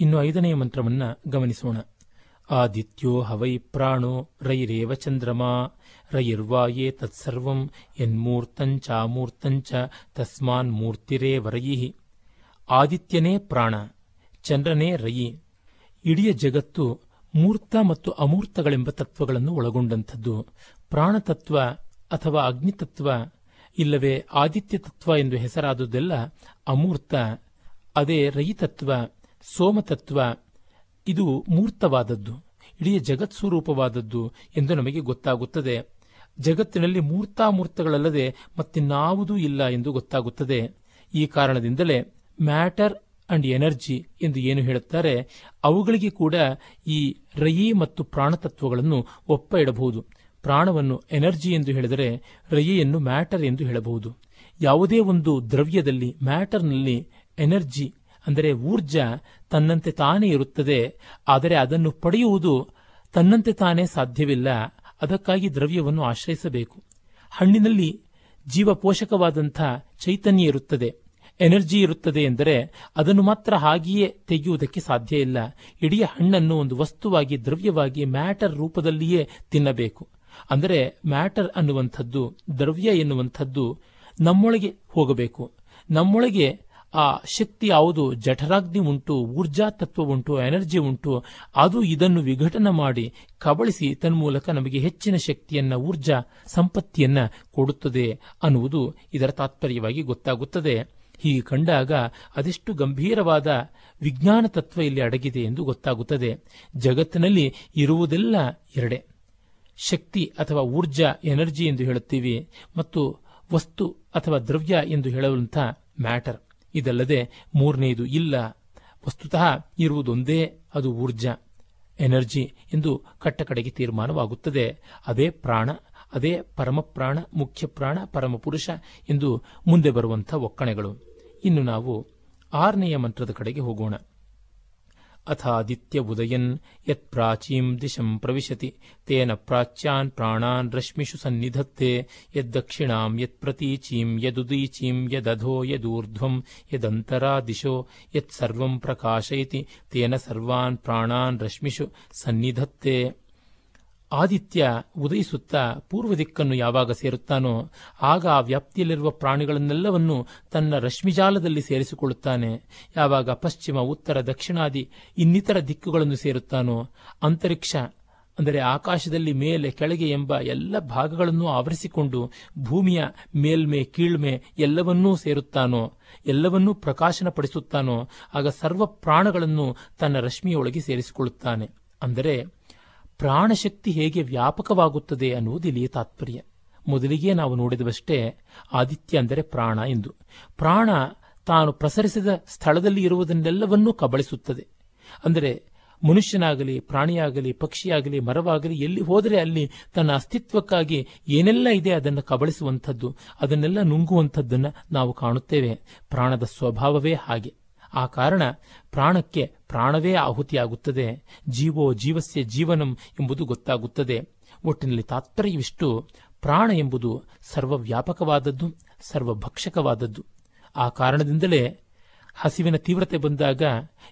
ಇನ್ನು ಐದನೆಯ ಮಂತ್ರವನ್ನ ಗಮನಿಸೋಣ. ಆದಿತ್ಯೋ ಹವೈ ಪ್ರಾಣೋ ರೈರೇವ ಚಂದ್ರಮಾ, ರೈರ್ವಾಯೇ ತತ್ಸರ್ವಂ ಯನ್ಮೂರ್ತಂಚಾಮೂರ್ತಂಚ ತಸ್ಮಾನ್ ಮೂರ್ತಿರೇ ವರಯಿ ಆದಿತ್ಯನೇ ಪ್ರಾಣ, ಚಂದ್ರನೇ ರಯಿ ಇಡೀ ಜಗತ್ತು ಮೂರ್ತ ಮತ್ತು ಅಮೂರ್ತಗಳೆಂಬ ತತ್ವಗಳನ್ನು ಒಳಗೊಂಡಂಥದ್ದು. ಪ್ರಾಣತತ್ವ ಅಥವಾ ಅಗ್ನಿತತ್ವ, ಇಲ್ಲವೇ ಆದಿತ್ಯ ತತ್ವ ಎಂದು ಹೆಸರಾದುದೆಲ್ಲ ಅಮೂರ್ತ, ಅದೇ ರಯಿತತ್ವ ಸೋಮತತ್ವ, ಇದು ಮೂರ್ತವಾದದ್ದು, ಇಡೀ ಜಗತ್ ಸ್ವರೂಪವಾದದ್ದು ಎಂದು ನಮಗೆ ಗೊತ್ತಾಗುತ್ತದೆ. ಜಗತ್ತಿನಲ್ಲಿ ಮೂರ್ತಾಮೂರ್ತಗಳಲ್ಲದೆ ಮತ್ತಿನ್ನಾವುದೂ ಇಲ್ಲ ಎಂದು ಗೊತ್ತಾಗುತ್ತದೆ. ಈ ಕಾರಣದಿಂದಲೇ ಮ್ಯಾಟರ್ ಅಂಡ್ ಎನರ್ಜಿ ಎಂದು ಏನು ಹೇಳುತ್ತಾರೆ, ಅವುಗಳಿಗೆ ಕೂಡ ಈ ರಯಿ ಮತ್ತು ಪ್ರಾಣತತ್ವಗಳನ್ನು ಒಪ್ಪ ಇಡಬಹುದು ಪ್ರಾಣವನ್ನು ಎನರ್ಜಿ ಎಂದು ಹೇಳಿದರೆ ರಯಿಯನ್ನು ಮ್ಯಾಟರ್ ಎಂದು ಹೇಳಬಹುದು. ಯಾವುದೇ ಒಂದು ದ್ರವ್ಯದಲ್ಲಿ, ಮ್ಯಾಟರ್ನಲ್ಲಿ ಎನರ್ಜಿ ಅಂದರೆ ಊರ್ಜ ತನ್ನಂತೆ ತಾನೇ ಇರುತ್ತದೆ, ಆದರೆ ಅದನ್ನು ಪಡೆಯುವುದು ತನ್ನಂತೆ ತಾನೇ ಸಾಧ್ಯವಿಲ್ಲ. ಅದಕ್ಕಾಗಿ ದ್ರವ್ಯವನ್ನು ಆಶ್ರಯಿಸಬೇಕು. ಹಣ್ಣಿನಲ್ಲಿ ಜೀವಪೋಷಕವಾದಂಥ ಚೈತನ್ಯ ಇರುತ್ತದೆ. ಎನರ್ಜಿ ಇರುತ್ತದೆ ಎಂದರೆ ಅದನ್ನು ಮಾತ್ರ ಹಾಗೆಯೇ ತೆಗೆಯುವುದಕ್ಕೆ ಸಾಧ್ಯ ಇಲ್ಲ. ಇಡೀ ಹಣ್ಣನ್ನು ಒಂದು ವಸ್ತುವಾಗಿ, ದ್ರವ್ಯವಾಗಿ, ಮ್ಯಾಟರ್ ರೂಪದಲ್ಲಿಯೇ ತಿನ್ನಬೇಕು. ಅಂದರೆ ಮ್ಯಾಟರ್ ಅನ್ನುವಂಥದ್ದು, ದ್ರವ್ಯ ಎನ್ನುವಂಥದ್ದು ನಮ್ಮೊಳಗೆ ಹೋಗಬೇಕು. ನಮ್ಮೊಳಗೆ ಆ ಶಕ್ತಿ ಯಾವುದು? ಜಠರಾಗ್ನಿ ಉಂಟು, ಊರ್ಜಾ ತತ್ವ ಉಂಟು, ಎನರ್ಜಿ ಉಂಟು. ಅದು ಇದನ್ನು ವಿಘಟನೆ ಮಾಡಿ ಕಬಳಿಸಿ ತನ್ಮೂಲಕ ನಮಗೆ ಹೆಚ್ಚಿನ ಶಕ್ತಿಯನ್ನ, ಊರ್ಜಾ ಸಂಪತ್ತಿಯನ್ನ ಕೊಡುತ್ತದೆ ಅನ್ನುವುದು ಇದರ ತಾತ್ಪರ್ಯವಾಗಿ ಗೊತ್ತಾಗುತ್ತದೆ. ಹೀಗೆ ಕಂಡಾಗ ಅದೆಷ್ಟು ಗಂಭೀರವಾದ ವಿಜ್ಞಾನ ತತ್ವ ಇಲ್ಲಿ ಅಡಗಿದೆ ಎಂದು ಗೊತ್ತಾಗುತ್ತದೆ. ಜಗತ್ತಿನಲ್ಲಿ ಇರುವುದೆಲ್ಲ ಎರಡೇ. ಶಕ್ತಿ ಅಥವಾ ಊರ್ಜಾ, ಎನರ್ಜಿ ಎಂದು ಹೇಳುತ್ತೀವಿ ಮತ್ತು ವಸ್ತು ಅಥವಾ ದ್ರವ್ಯ ಎಂದು ಹೇಳುವಂಥ ಮ್ಯಾಟರ್. ಇದಲ್ಲದೆ ಮೂರನೆಯದು ಇಲ್ಲ. ವಸ್ತುತಃ ಇರುವುದೊಂದೇ, ಅದು ಊರ್ಜಾ, ಎನರ್ಜಿ ಎಂದು ಕಟ್ಟಕಡೆಗೆ ತೀರ್ಮಾನವಾಗುತ್ತದೆ. ಅದೇ ಪ್ರಾಣ, ಅದೇ ಪರಮಪ್ರಾಣ, ಮುಖ್ಯ ಪ್ರಾಣ, ಪರಮಪುರುಷ ಎಂದು ಮುಂದೆ ಬರುವಂಥ ಒಕ್ಕಣೆಗಳು. ಇನ್ನು ನಾವು ಆರನೆಯ ಮಂತ್ರದ ಕಡೆಗೆ ಹೋಗೋಣ. अथादित्य उदयन यत्प्राचीम् दिशम् प्रवशति। तेन प्राच्यान प्राणान् रश्मिषु सन्निधत्ते। यद्दक्षिणाम् यत्प्रतीचीम् यदुदीची, यदधो यदूर्ध्वम् यदंतरा दिशो यत्सर्वम् प्रकाशयति। तेन सर्वान् प्राणान् रश्मिषु सन्निधत्ते। ಆದಿತ್ಯ ಉದಯಿಸುತ್ತಾ ಪೂರ್ವ ದಿಕ್ಕನ್ನು ಯಾವಾಗ ಸೇರುತ್ತಾನೋ ಆಗ ಆ ವ್ಯಾಪ್ತಿಯಲ್ಲಿರುವ ಪ್ರಾಣಿಗಳನ್ನೆಲ್ಲವನ್ನು ತನ್ನ ರಶ್ಮಿಜಾಲದಲ್ಲಿ ಸೇರಿಸಿಕೊಳ್ಳುತ್ತಾನೆ. ಯಾವಾಗ ಪಶ್ಚಿಮ, ಉತ್ತರ, ದಕ್ಷಿಣಾದಿ ಇನ್ನಿತರ ದಿಕ್ಕುಗಳನ್ನು ಸೇರುತ್ತಾನೋ ಅಂತರಿಕ್ಷ, ಅಂದರೆ ಆಕಾಶದಲ್ಲಿ ಮೇಲೆ, ಕೆಳಗೆ ಎಂಬ ಎಲ್ಲ ಭಾಗಗಳನ್ನು ಆವರಿಸಿಕೊಂಡು ಭೂಮಿಯ ಮೇಲ್ಮೆ, ಕೀಳ್ಮೆ ಎಲ್ಲವನ್ನೂ ಸೇರುತ್ತಾನೋ, ಎಲ್ಲವನ್ನೂ ಪ್ರಕಾಶನಪಡಿಸುತ್ತಾನೋ, ಆಗ ಸರ್ವ ಪ್ರಾಣಗಳನ್ನು ತನ್ನ ರಶ್ಮಿಯೊಳಗೆ ಸೇರಿಸಿಕೊಳ್ಳುತ್ತಾನೆ. ಅಂದರೆ ಪ್ರಾಣಶಕ್ತಿ ಹೇಗೆ ವ್ಯಾಪಕವಾಗುತ್ತದೆ ಅನ್ನುವುದು ಇಲ್ಲಿಯ ತಾತ್ಪರ್ಯ. ಮೊದಲಿಗೆ ನಾವು ನೋಡಿದವಷ್ಟೇ ಆದಿತ್ಯ ಅಂದರೆ ಪ್ರಾಣ ಎಂದು. ಪ್ರಾಣ ತಾನು ಪ್ರಸರಿಸಿದ ಸ್ಥಳದಲ್ಲಿ ಇರುವುದನ್ನೆಲ್ಲವನ್ನೂ ಕಬಳಿಸುತ್ತದೆ. ಅಂದರೆ ಮನುಷ್ಯನಾಗಲಿ, ಪ್ರಾಣಿಯಾಗಲಿ, ಪಕ್ಷಿಯಾಗಲಿ, ಮರವಾಗಲಿ, ಎಲ್ಲಿ ಹೋದರೆ ಅಲ್ಲಿ ತನ್ನ ಅಸ್ತಿತ್ವಕ್ಕಾಗಿ ಏನೆಲ್ಲ ಇದೆ ಅದನ್ನು ಕಬಳಿಸುವಂಥದ್ದು, ಅದನ್ನೆಲ್ಲ ನುಂಗುವಂಥದ್ದನ್ನು ನಾವು ಕಾಣುತ್ತೇವೆ. ಪ್ರಾಣದ ಸ್ವಭಾವವೇ ಹಾಗೆ. ಆ ಕಾರಣ ಪ್ರಾಣಕ್ಕೆ ಪ್ರಾಣವೇ ಆಹುತಿಯಾಗುತ್ತದೆ. ಜೀವೋ ಜೀವಸ್ಯ ಜೀವನಂ ಎಂಬುದು ಗೊತ್ತಾಗುತ್ತದೆ. ಒಟ್ಟಿನಲ್ಲಿ ತಾತ್ಪರ್ಯವಿಷ್ಟು ಪ್ರಾಣ ಎಂಬುದು ಸರ್ವವ್ಯಾಪಕವಾದದ್ದು, ಸರ್ವಭಕ್ಷಕವಾದದ್ದು. ಆ ಕಾರಣದಿಂದಲೇ ಹಸಿವಿನ ತೀವ್ರತೆ ಬಂದಾಗ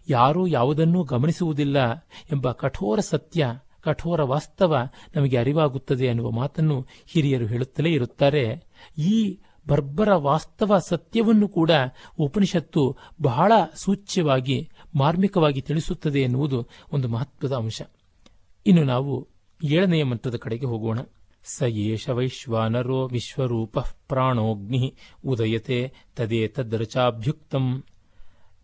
ಯಾರೂ ಯಾವುದನ್ನೂ ಗಮನಿಸುವುದಿಲ್ಲ ಎಂಬ ಕಠೋರ ಸತ್ಯ, ಕಠೋರ ವಾಸ್ತವ ನಮಗೆ ಅರಿವಾಗುತ್ತದೆ ಎನ್ನುವ ಮಾತನ್ನು ಹಿರಿಯರು ಹೇಳುತ್ತಲೇ ಇರುತ್ತಾರೆ. ಈ ಬರ್ಬರ ವಾಸ್ತವ ಸತ್ಯವನ್ನು ಕೂಡ ಉಪನಿಷತ್ತು ಬಹಳ ಸೂಚ್ಯವಾಗಿ, ಮಾರ್ಮಿಕವಾಗಿ ತಿಳಿಸುತ್ತದೆ ಎನ್ನುವುದು ಒಂದು ಮಹತ್ವದ ಅಂಶ. ಇನ್ನು ನಾವು ಏಳನೆಯ ಮಂತ್ರದ ಕಡೆಗೆ ಹೋಗೋಣ. ಸ ಏಷ ವೈಶ್ವಾನರೋ ವಿಶ್ವರೂಪ ಪ್ರಾಣೋಗ್ನಿ ಉದಯತೆ ತದೇತದರಚಾಭ್ಯುಕ್ತಂ.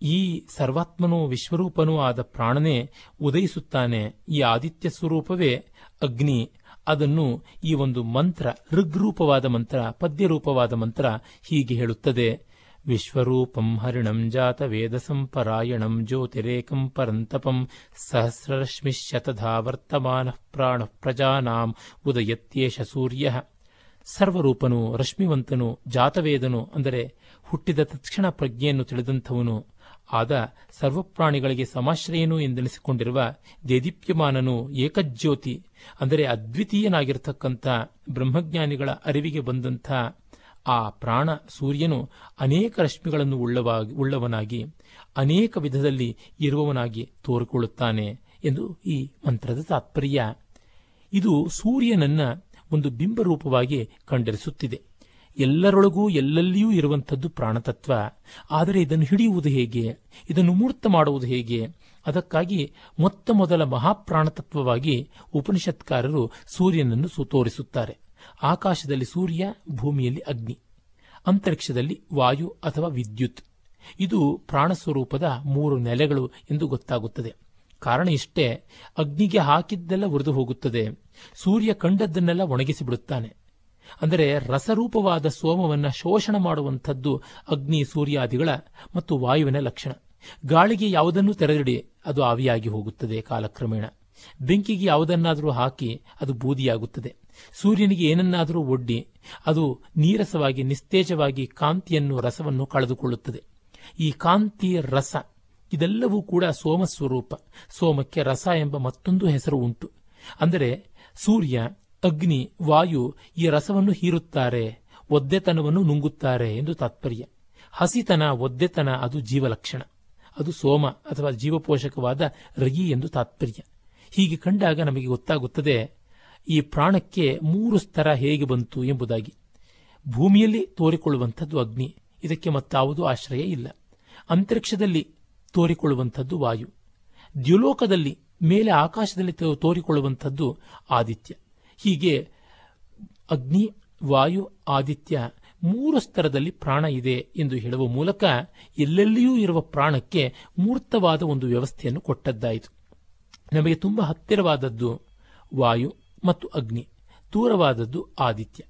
ಈ ಸರ್ವಾತ್ಮನೂ ವಿಶ್ವರೂಪನೂ ಆದ ಪ್ರಾಣನೇ ಉದಯಿಸುತ್ತಾನೆ. ಈ ಆದಿತ್ಯ ಸ್ವರೂಪವೇ ಅಗ್ನಿ ಅದನ್ನು ಈ ಒಂದು ಮಂತ್ರ, ಋಗ್ರೂಪವಾದ ಮಂತ್ರ, ಪದ್ಯರೂಪವಾದ ಮಂತ್ರ ಹೀಗೆ ಹೇಳುತ್ತದೆ. ವಿಶ್ವರೂಪಂ ಹರಿಣಂ ಜಾತ ವೇದಸಂ ಪರಾಯಣಂ ಜ್ಯೋತಿರೇಕಂ ಪರಂತಪಂ ಸಹಸ್ರರಶ್ಮಿಶತಧಾ ವರ್ತಮಾನ ಪ್ರಾಣ ಪ್ರಜಾನಾಂ ಉದಯತ್ಯೇಷ ಸೂರ್ಯ. ಸರ್ವರೂಪನು, ರಶ್ಮಿವಂತನು, ಜಾತವೇದನು, ಅಂದರೆ ಹುಟ್ಟಿದ ತಕ್ಷಣ ಪ್ರಜ್ಞೆಯನ್ನು ತಿಳಿದಂಥವನು. ಆದ ಸರ್ವಪ್ರಾಣಿಗಳಿಗೆ ಸಮಾಶ್ರಯನು ಎಂದೆನಿಸಿಕೊಂಡಿರುವ ದೇದೀಪ್ಯಮಾನನು ಏಕಜ್ಯೋತಿ, ಅಂದರೆ ಅದ್ವಿತೀಯನಾಗಿರತಕ್ಕಂಥ ಬ್ರಹ್ಮಜ್ಞಾನಿಗಳ ಅರಿವಿಗೆ ಬಂದಂಥ ಆ ಪ್ರಾಣ ಸೂರ್ಯನು ಅನೇಕ ರಶ್ಮಿಗಳನ್ನು ಉಳ್ಳವಾಗಿ, ಉಳ್ಳವನಾಗಿ, ಅನೇಕ ವಿಧದಲ್ಲಿ ಇರುವವನಾಗಿ ತೋರಿಕೊಳ್ಳುತ್ತಾನೆ ಎಂದು ಈ ಮಂತ್ರದ ತಾತ್ಪರ್ಯ. ಇದು ಸೂರ್ಯನನ್ನ ಒಂದು ಬಿಂಬರೂಪವಾಗಿ ಕಂಡರಿಸುತ್ತಿದೆ. ಎಲ್ಲರೊಳಗೂ ಎಲ್ಲೆಲ್ಲಿಯೂ ಇರುವಂಥದ್ದು ಪ್ರಾಣತತ್ವ. ಆದರೆ ಇದನ್ನು ಹಿಡಿಯುವುದು ಹೇಗೆ? ಇದನ್ನು ಮೂರ್ತ ಮಾಡುವುದು ಹೇಗೆ? ಅದಕ್ಕಾಗಿ ಮೊತ್ತ ಮೊದಲ ಮಹಾಪ್ರಾಣತತ್ವವಾಗಿ ಉಪನಿಷತ್ಕಾರರು ಸೂರ್ಯನನ್ನು ಸು, ತೋರಿಸುತ್ತಾರೆ. ಆಕಾಶದಲ್ಲಿ ಸೂರ್ಯ, ಭೂಮಿಯಲ್ಲಿ ಅಗ್ನಿ. ಅಂತರಿಕ್ಷದಲ್ಲಿ ವಾಯು ಅಥವಾ ವಿದ್ಯುತ್. ಇದು ಪ್ರಾಣಸ್ವರೂಪದ ಮೂರು ನೆಲೆಗಳು ಎಂದು ಗೊತ್ತಾಗುತ್ತದೆ. ಕಾರಣ ಇಷ್ಟೇ, ಅಗ್ನಿಗೆ ಹಾಕಿದ್ದೆಲ್ಲ ಉರಿದು ಹೋಗುತ್ತದೆ. ಸೂರ್ಯ ಕಂಡದ್ದನ್ನೆಲ್ಲ ಒಣಗಿಸಿಬಿಡುತ್ತಾನೆ. ಅಂದರೆ ರಸರೂಪವಾದ ಸೋಮವನ್ನು ಶೋಷಣ ಮಾಡುವಂಥದ್ದು ಅಗ್ನಿ ಸೂರ್ಯಾದಿಗಳ ಮತ್ತು ವಾಯುವಿನ ಲಕ್ಷಣ. ಗಾಳಿಗೆ ಯಾವುದನ್ನು ತೆರೆದಿಡಿ, ಅದು ಆವಿಯಾಗಿ ಹೋಗುತ್ತದೆ ಕಾಲಕ್ರಮೇಣ. ಬೆಂಕಿಗೆ ಯಾವುದನ್ನಾದರೂ ಹಾಕಿ, ಅದು ಬೂದಿಯಾಗುತ್ತದೆ. ಸೂರ್ಯನಿಗೆ ಏನನ್ನಾದರೂ ಒಡ್ಡಿ, ಅದು ನೀರಸವಾಗಿ, ನಿಸ್ತೇಜವಾಗಿ ಕಾಂತಿಯನ್ನು, ರಸವನ್ನು ಕಳೆದುಕೊಳ್ಳುತ್ತದೆ. ಈ ಕಾಂತಿ ರಸ, ಇದೆಲ್ಲವೂ ಕೂಡ ಸೋಮ ಸ್ವರೂಪ ಸೋಮಕ್ಕೆ ರಸ ಎಂಬ ಮತ್ತೊಂದು ಹೆಸರು ಉಂಟು. ಅಂದರೆ ಸೂರ್ಯ ಅಗ್ನಿ, ವಾಯು ಈ ರಸವನ್ನು ಹೀರುತ್ತಾರೆ, ಒದ್ದೆತನವನ್ನು ನುಂಗುತ್ತಾರೆ ಎಂದು ತಾತ್ಪರ್ಯ. ಹಸಿತನ, ಒದ್ದೆತನ, ಅದು ಜೀವಲಕ್ಷಣ. ಅದು ಸೋಮ ಅಥವಾ ಜೀವಪೋಷಕವಾದ ರಗಿ ಎಂದು ತಾತ್ಪರ್ಯ. ಹೀಗೆ ಕಂಡಾಗ ನಮಗೆ ಗೊತ್ತಾಗುತ್ತದೆ, ಈ ಪ್ರಾಣಕ್ಕೆ ಮೂರು ಸ್ತರ ಹೇಗೆ ಬಂತು ಎಂಬುದಾಗಿ. ಭೂಮಿಯಲ್ಲಿ ತೋರಿಕೊಳ್ಳುವಂಥದ್ದು ಅಗ್ನಿ, ಇದಕ್ಕೆ ಮತ್ತಾವುದೂ ಆಶ್ರಯ ಇಲ್ಲ. ಅಂತರಿಕ್ಷದಲ್ಲಿ ತೋರಿಕೊಳ್ಳುವಂಥದ್ದು ವಾಯು. ದ್ಯುಲೋಕದಲ್ಲಿ ಮೇಲೆ ಆಕಾಶದಲ್ಲಿ ತೋರಿಕೊಳ್ಳುವಂಥದ್ದು ಆದಿತ್ಯ. ಹೀಗೆ ಅಗ್ನಿ, ವಾಯು, ಆದಿತ್ಯ ಮೂರು ಸ್ತರದಲ್ಲಿ ಪ್ರಾಣ ಇದೆ ಎಂದು ಹೇಳುವ ಮೂಲಕ ಎಲ್ಲೆಲ್ಲಿಯೂ ಇರುವ ಪ್ರಾಣಕ್ಕೆ ಮೂರ್ತವಾದ ಒಂದು ವ್ಯವಸ್ಥೆಯನ್ನು ಕೊಟ್ಟದ್ದಾಯಿತು. ನಮಗೆ ತುಂಬ ಹತ್ತಿರವಾದದ್ದು ವಾಯು ಮತ್ತು ಅಗ್ನಿ, ದೂರವಾದದ್ದು ಆದಿತ್ಯ.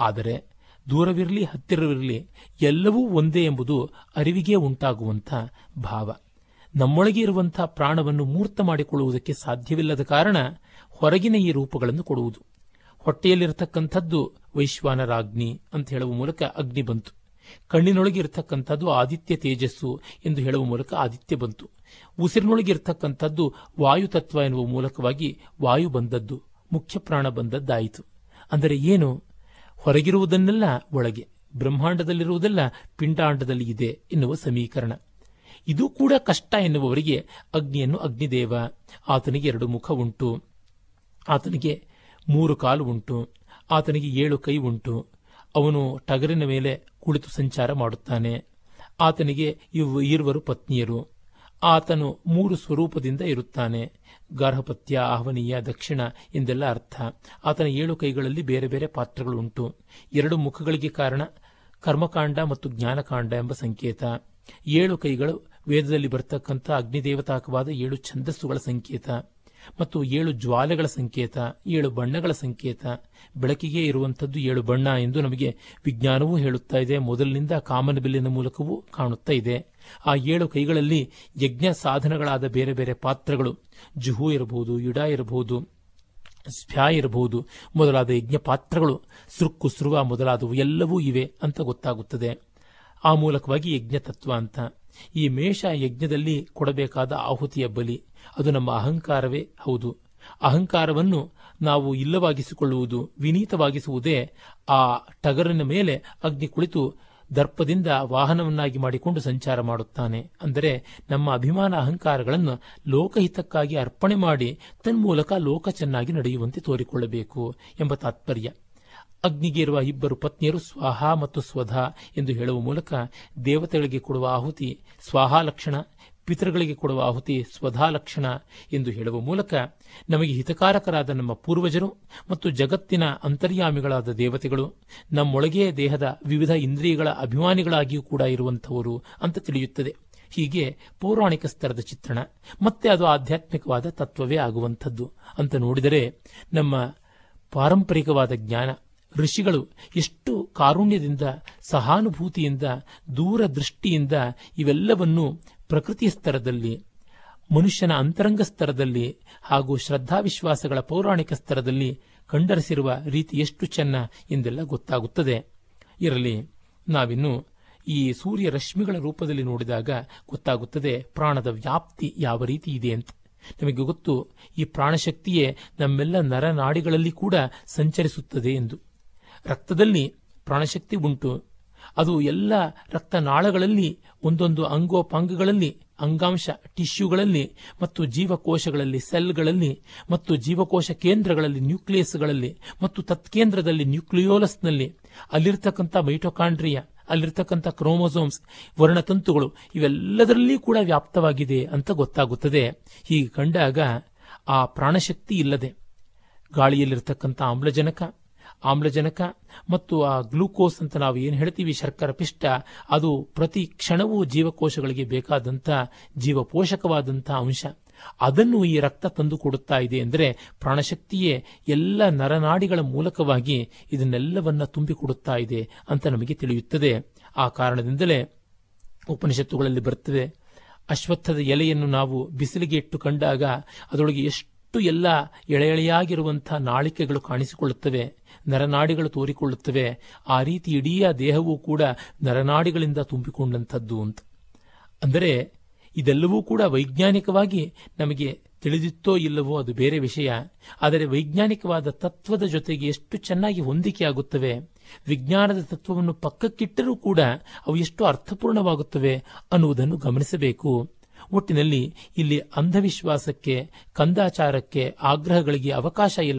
ಆದರೆ ದೂರವಿರಲಿ, ಹತ್ತಿರವಿರಲಿ, ಎಲ್ಲವೂ ಒಂದೇ ಎಂಬುದು ಅರಿವಿಗೆ ಉಂಟಾಗುವಂಥ ಭಾವ. ನಮ್ಮೊಳಗೆ ಇರುವಂತಹ ಪ್ರಾಣವನ್ನು ಮೂರ್ತ ಮಾಡಿಕೊಳ್ಳುವುದಕ್ಕೆ ಸಾಧ್ಯವಿಲ್ಲದ ಕಾರಣ ಹೊರಗಿನ ಈ ರೂಪಗಳನ್ನು ಕೊಡುವುದು. ಹೊಟ್ಟೆಯಲ್ಲಿರತಕ್ಕಂಥದ್ದು ವೈಶ್ವಾನರಾಗ್ನಿ ಅಂತ ಹೇಳುವ ಮೂಲಕ ಅಗ್ನಿ ಬಂತು. ಕಣ್ಣಿನೊಳಗೆ ಇರತಕ್ಕಂಥದ್ದು ಆದಿತ್ಯ ತೇಜಸ್ಸು ಎಂದು ಹೇಳುವ ಮೂಲಕ ಆದಿತ್ಯ ಬಂತು. ಉಸಿರಿನೊಳಗೆ ಇರತಕ್ಕಂಥದ್ದು ವಾಯುತತ್ವ ಎನ್ನುವ ಮೂಲಕವಾಗಿ ವಾಯು ಬಂದದ್ದು, ಮುಖ್ಯ ಪ್ರಾಣ ಬಂದದ್ದಾಯಿತು. ಅಂದರೆ ಏನು? ಹೊರಗಿರುವುದನ್ನೆಲ್ಲ ಒಳಗೆ, ಬ್ರಹ್ಮಾಂಡದಲ್ಲಿರುವುದೆಲ್ಲ ಪಿಂಡಾಂಡದಲ್ಲಿ ಇದೆ ಎನ್ನುವ ಸಮೀಕರಣ. ಇದು ಕೂಡ ಕಷ್ಟ ಎನ್ನುವವರಿಗೆ ಅಗ್ನಿಯನ್ನು ಅಗ್ನಿದೇವ, ಆತನಿಗೆ ಎರಡು ಮುಖ ಉಂಟು. ಆತನಿಗೆ ಮೂರು ಕಾಲು ಉಂಟು, ಆತನಿಗೆ ಏಳು ಕೈ ಉಂಟು. ಅವನು ಟಗರಿನ ಮೇಲೆ ಕುಳಿತು ಸಂಚಾರ ಮಾಡುತ್ತಾನೆ. ಆತನಿಗೆ ಇವ್ ಇರುವರು ಪತ್ನಿಯರು. ಆತನು ಮೂರು ಸ್ವರೂಪದಿಂದ ಇರುತ್ತಾನೆ. ಗಾರ್ಹಪತ್ಯ ಆಹ್ವನೀಯ, ದಕ್ಷಿಣ ಎಂದೆಲ್ಲ ಅರ್ಥ. ಆತನ ಏಳು ಕೈಗಳಲ್ಲಿ ಬೇರೆ ಬೇರೆ ಪಾತ್ರಗಳು ಉಂಟು. ಎರಡು ಮುಖಗಳಿಗೆ ಕಾರಣ ಕರ್ಮಕಾಂಡ ಮತ್ತು ಜ್ಞಾನಕಾಂಡ ಎಂಬ ಸಂಕೇತ. ಏಳು ಕೈಗಳು ವೇದದಲ್ಲಿ ಬರ್ತಕ್ಕಂಥ ಅಗ್ನಿದೇವತಾಕವಾದ ಏಳು ಛಂದಸ್ಸುಗಳ ಸಂಕೇತ. ಮತ್ತು ಏಳು ಜ್ವಾಲೆಗಳ ಸಂಕೇತ, ಏಳು ಬಣ್ಣಗಳ ಸಂಕೇತ, ಬೆಳಕಿಗೆ ಇರುವಂಥದ್ದು ಏಳು ಬಣ್ಣ ಎಂದು ನಮಗೆ ವಿಜ್ಞಾನವೂ ಹೇಳುತ್ತಾ ಇದೆ. ಮೊದಲಿನಿಂದ ಕಾಮನಬಿಲ್ಲಿನ ಮೂಲಕವೂ ಕಾಣುತ್ತಾ ಇದೆ. ಆ ಏಳು ಕೈಗಳಲ್ಲಿ ಯಜ್ಞ ಸಾಧನಗಳಾದ ಬೇರೆ ಬೇರೆ ಪಾತ್ರಗಳು, ಜುಹು ಇರಬಹುದು, ಯುಡ ಇರಬಹುದು, ಸ್ಫ್ಯಾ ಇರಬಹುದು, ಮೊದಲಾದ ಯಜ್ಞ ಪಾತ್ರಗಳು ಸೃಕ್ಕು ಸೃವ ಮೊದಲಾದವು ಎಲ್ಲವೂ ಇವೆ ಅಂತ ಗೊತ್ತಾಗುತ್ತದೆ. ಆ ಮೂಲಕವಾಗಿ ಯಜ್ಞ ತತ್ವ ಅಂತ. ಈ ಮೇಷ ಯಜ್ಞದಲ್ಲಿ ಕೊಡಬೇಕಾದ ಆಹುತಿಯ ಬಲಿ. ಅದು ನಮ್ಮ ಅಹಂಕಾರವೇ, ಹೌದು. ಅಹಂಕಾರವನ್ನು ನಾವು ಇಲ್ಲವಾಗಿಸಿಕೊಳ್ಳುವುದು, ವಿನೀತವಾಗಿಸುವುದೇ ಆ ಟಗರಿನ ಮೇಲೆ ಅಗ್ನಿ ಕುಳಿತು ದರ್ಪದಿಂದ ವಾಹನವನ್ನಾಗಿ ಮಾಡಿಕೊಂಡು ಸಂಚಾರ ಮಾಡುತ್ತಾನೆ. ಅಂದರೆ ನಮ್ಮ ಅಭಿಮಾನ ಅಹಂಕಾರಗಳನ್ನು ಲೋಕಹಿತಕ್ಕಾಗಿ ಅರ್ಪಣೆ ಮಾಡಿ ತನ್ಮೂಲಕ ಲೋಕ ಚೆನ್ನಾಗಿ ನಡೆಯುವಂತೆ ತೋರಿಕೊಳ್ಳಬೇಕು ಎಂಬ ತಾತ್ಪರ್ಯ. ಅಗ್ನಿಗೆ ಇರುವ ಇಬ್ಬರು ಪತ್ನಿಯರು ಸ್ವಾಹ ಮತ್ತು ಸ್ವಧ ಎಂದು ಹೇಳುವ ಮೂಲಕ ದೇವತೆಗಳಿಗೆ ಕೊಡುವ ಆಹುತಿ, ಸ್ವಾಹ ಲಕ್ಷಣ, ಪಿತೃಗಳಿಗೆ ಕೊಡುವ ಆಹುತಿ, ಸ್ವಧಾ ಲಕ್ಷಣ ಎಂದು ಹೇಳುವ ಮೂಲಕ ನಮಗೆ ಹಿತಕಾರಕರಾದ ನಮ್ಮ ಪೂರ್ವಜರು ಮತ್ತು ಜಗತ್ತಿನ ಅಂತರ್ಯಾಮಿಗಳಾದ ದೇವತೆಗಳು, ನಮ್ಮೊಳಗೆ ದೇಹದ ವಿವಿಧ ಇಂದ್ರಿಯಗಳ ಅಭಿಮಾನಿಗಳಾಗಿಯೂ ಕೂಡ ಇರುವಂಥವರು ಅಂತ ತಿಳಿಯುತ್ತದೆ. ಹೀಗೆ ಪೌರಾಣಿಕ ಸ್ತರದ ಚಿತ್ರಣ, ಮತ್ತೆ ಅದು ಆಧ್ಯಾತ್ಮಿಕವಾದ ತತ್ವವೇ ಆಗುವಂಥದ್ದು ಅಂತ ನೋಡಿದರೆ ನಮ್ಮ ಪಾರಂಪರಿಕವಾದ ಜ್ಞಾನ ಋಷಿಗಳು ಎಷ್ಟು ಕಾರುಣ್ಯದಿಂದ, ಸಹಾನುಭೂತಿಯಿಂದ, ದೂರದೃಷ್ಟಿಯಿಂದ ಇವೆಲ್ಲವನ್ನು ಪ್ರಕೃತಿ ಸ್ತರದಲ್ಲಿ ಮನುಷ್ಯನ ಅಂತರಂಗ ಸ್ತರದಲ್ಲಿ ಹಾಗೂ ಶ್ರದ್ಧಾವಿಶ್ವಾಸಗಳ ಪೌರಾಣಿಕ ಸ್ತರದಲ್ಲಿ ಕಂಡರಿಸಿರುವ ರೀತಿ ಎಷ್ಟು ಚೆನ್ನ ಎಂದೆಲ್ಲ ಗೊತ್ತಾಗುತ್ತದೆ. ಇರಲಿ, ನಾವಿನ್ನು ಈ ಸೂರ್ಯ ರಶ್ಮಿಗಳ ರೂಪದಲ್ಲಿ ನೋಡಿದಾಗ ಗೊತ್ತಾಗುತ್ತದೆ ಪ್ರಾಣದ ವ್ಯಾಪ್ತಿ ಯಾವ ರೀತಿ ಇದೆ ಅಂತ. ನಮಗೆ ಗೊತ್ತು ಈ ಪ್ರಾಣಶಕ್ತಿಯೇ ನಮ್ಮೆಲ್ಲ ನರನಾಡಿಗಳಲ್ಲಿ ಕೂಡ ಸಂಚರಿಸುತ್ತದೆ ಎಂದು. ರಕ್ತದಲ್ಲಿ ಪ್ರಾಣಶಕ್ತಿ ಉಂಟು. ಅದು ಎಲ್ಲ ರಕ್ತನಾಳಗಳಲ್ಲಿ, ಒಂದೊಂದು ಅಂಗೋಪಾಂಗಗಳಲ್ಲಿ, ಅಂಗಾಂಶ ಟಿಶ್ಯೂಗಳಲ್ಲಿ ಮತ್ತು ಜೀವಕೋಶಗಳಲ್ಲಿ, ಸೆಲ್ಗಳಲ್ಲಿ, ಮತ್ತು ಜೀವಕೋಶ ಕೇಂದ್ರಗಳಲ್ಲಿ, ನ್ಯೂಕ್ಲಿಯಸ್ಗಳಲ್ಲಿ, ಮತ್ತು ತತ್ಕೇಂದ್ರದಲ್ಲಿ, ನ್ಯೂಕ್ಲಿಯೋಲಸ್ನಲ್ಲಿ, ಅಲ್ಲಿರ್ತಕ್ಕಂಥ ಮೈಟೊಕಾಂಡ್ರಿಯಾ, ಅಲ್ಲಿರ್ತಕ್ಕಂಥ ಕ್ರೋಮೋಸೋಮ್ಸ್, ವರ್ಣತಂತುಗಳು ಇವೆಲ್ಲದರಲ್ಲಿ ಕೂಡ ವ್ಯಾಪ್ತವಾಗಿದೆ ಅಂತ ಗೊತ್ತಾಗುತ್ತದೆ. ಹೀಗೆ ಕಂಡಾಗ ಆ ಪ್ರಾಣಶಕ್ತಿ ಇಲ್ಲದೆ ಗಾಳಿಯಲ್ಲಿರ್ತಕ್ಕಂಥ ಆಮ್ಲಜನಕ ಆಮ್ಲಜನಕ ಮತ್ತು ಆ ಗ್ಲೂಕೋಸ್ ಅಂತ ನಾವು ಏನು ಹೇಳ್ತೀವಿ? ಶರ್ಕರ ಪಿಷ್ಟ. ಅದು ಪ್ರತಿ ಕ್ಷಣವೂ ಜೀವಕೋಶಗಳಿಗೆ ಬೇಕಾದಂಥ ಜೀವಪೋಷಕವಾದಂಥ ಅಂಶ. ಅದನ್ನು ಈ ರಕ್ತ ತಂದು ಕೊಡುತ್ತಾ ಇದೆ ಅಂದರೆ ಪ್ರಾಣಶಕ್ತಿಯೇ ಎಲ್ಲ ನರನಾಡಿಗಳ ಮೂಲಕವಾಗಿ ಇದನ್ನೆಲ್ಲವನ್ನ ತುಂಬಿಕೊಡುತ್ತಾ ಇದೆ ಅಂತ ನಮಗೆ ತಿಳಿಯುತ್ತದೆ. ಆ ಕಾರಣದಿಂದಲೇ ಉಪನಿಷತ್ತುಗಳಲ್ಲಿ ಬರುತ್ತದೆ ಅಶ್ವತ್ಥದ ಎಲೆಯನ್ನು ನಾವು ಬಿಸಿಲಿಗೆ ಇಟ್ಟು ಕಂಡಾಗ ಅದರೊಳಗೆ ಎಷ್ಟು ಎಲ್ಲ ಎಳೆ ಎಳೆಯಾಗಿರುವಂತಹ ನಾಳಿಕೆಗಳು ಕಾಣಿಸಿಕೊಳ್ಳುತ್ತವೆ, ನರನಾಡಿಗಳು ತೋರಿಕೊಳ್ಳುತ್ತವೆ. ಆ ರೀತಿ ಇಡೀ ದೇಹವೂ ಕೂಡ ನರನಾಡಿಗಳಿಂದ ತುಂಬಿಕೊಂಡಂಥದ್ದು ಅಂತ. ಅಂದರೆ ಇದೆಲ್ಲವೂ ಕೂಡ ವೈಜ್ಞಾನಿಕವಾಗಿ ನಮಗೆ ತಿಳಿದಿತ್ತೋ ಇಲ್ಲವೋ ಅದು ಬೇರೆ ವಿಷಯ. ಆದರೆ ವೈಜ್ಞಾನಿಕವಾದ ತತ್ವದ ಜೊತೆಗೆ ಎಷ್ಟು ಚೆನ್ನಾಗಿ ಹೊಂದಿಕೆಯಾಗುತ್ತವೆ ವಿಜ್ಞಾನದ ತತ್ವವನ್ನು ಪಕ್ಕಕ್ಕಿಟ್ಟರೂ ಕೂಡ ಅವು ಎಷ್ಟು ಅರ್ಥಪೂರ್ಣವಾಗುತ್ತವೆ ಅನ್ನುವುದನ್ನು ಗಮನಿಸಬೇಕು. ಒಟ್ಟಿನಲ್ಲಿ ಇಲ್ಲಿ ಅಂಧವಿಶ್ವಾಸಕ್ಕೆ ಕಂದಾಚಾರಕ್ಕೆ ಆಗ್ರಹಗಳಿಗೆ ಅವಕಾಶ ಇಲ್ಲ.